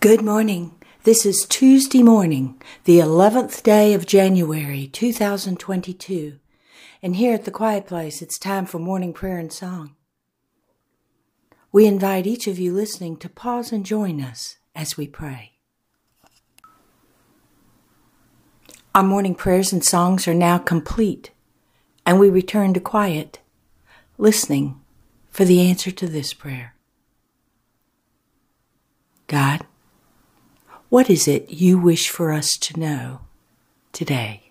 Good morning. This is Tuesday morning, the 11th day of January 2022. And here at the Quiet Place, it's time for morning prayer and song. We invite each of you listening to pause and join us as we pray. Our morning prayers and songs are now complete, and we return to quiet, listening for the answer to this prayer. God, what is it you wish for us to know today?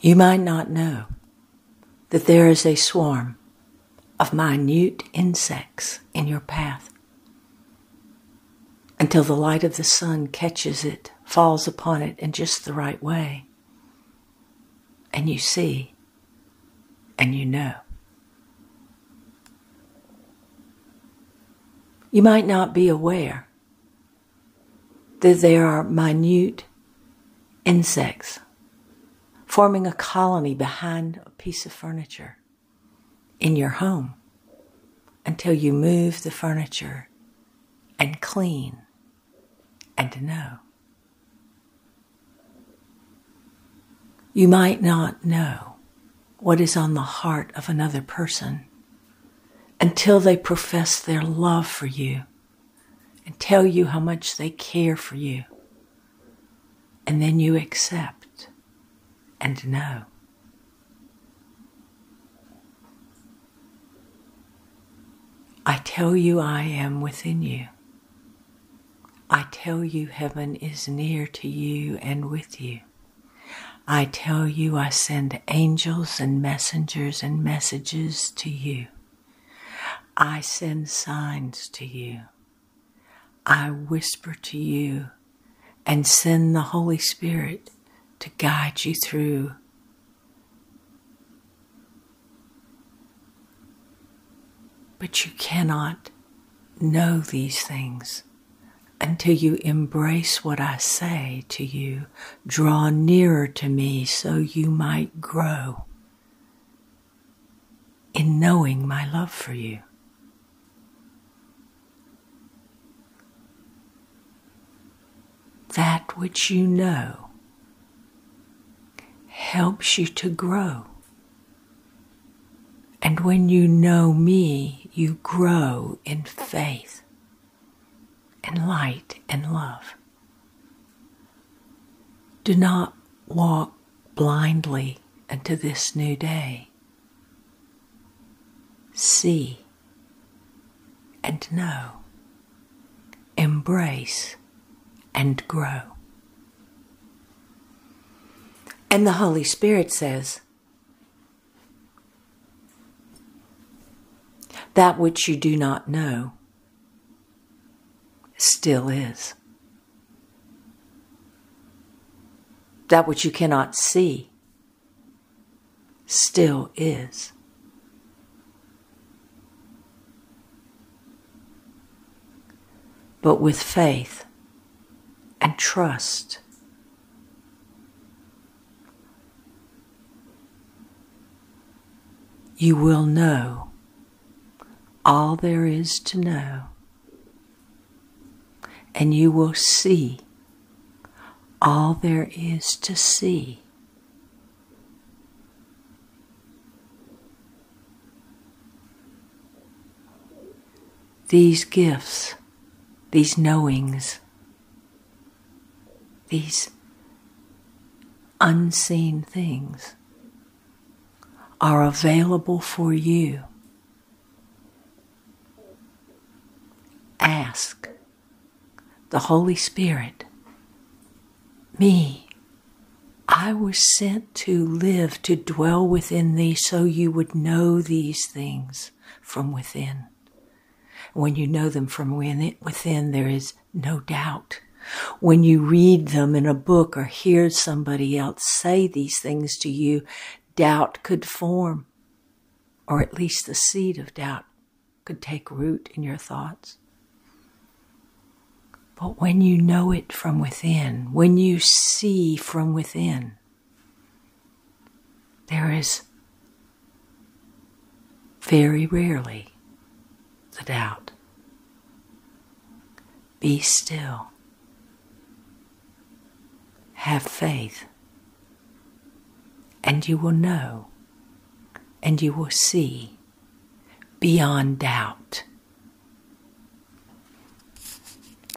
You might not know that there is a swarm of minute insects in your path until the light of the sun catches it, falls upon it in just the right way, and you see and you know. You might not be aware that there are minute insects forming a colony behind a piece of furniture in your home until you move the furniture and clean and know. You might not know what is on the heart of another person until they profess their love for you and tell you how much they care for you. And then you accept and know. I tell you I am within you. I tell you heaven is near to you and with you. I tell you I send angels and messengers and messages to you. I send signs to you. I whisper to you and send the Holy Spirit to guide you through But you cannot know these things until you embrace what I say to you. Draw nearer to me so you might grow in knowing my love for you. That which you know helps you to grow. And when you know me, you grow in faith and light and love. Do not walk blindly into this new day. See and know, embrace and grow. And the Holy Spirit says, That which you do not know still is. That which you cannot see still is. But with faith and trust, you will know all there is to know, and you will see. All there is to see. These gifts, these knowings, these unseen things are available for you. Ask the Holy Spirit, me, I was sent to live, to dwell within thee, so you would know these things from within. When you know them from within, there is no doubt. When you read them in a book or hear somebody else say these things to you, doubt could form, or at least the seed of doubt could take root in your thoughts. But when you know it from within, when you see from within, there is very rarely the doubt. Be still. Have faith. And you will know and you will see beyond doubt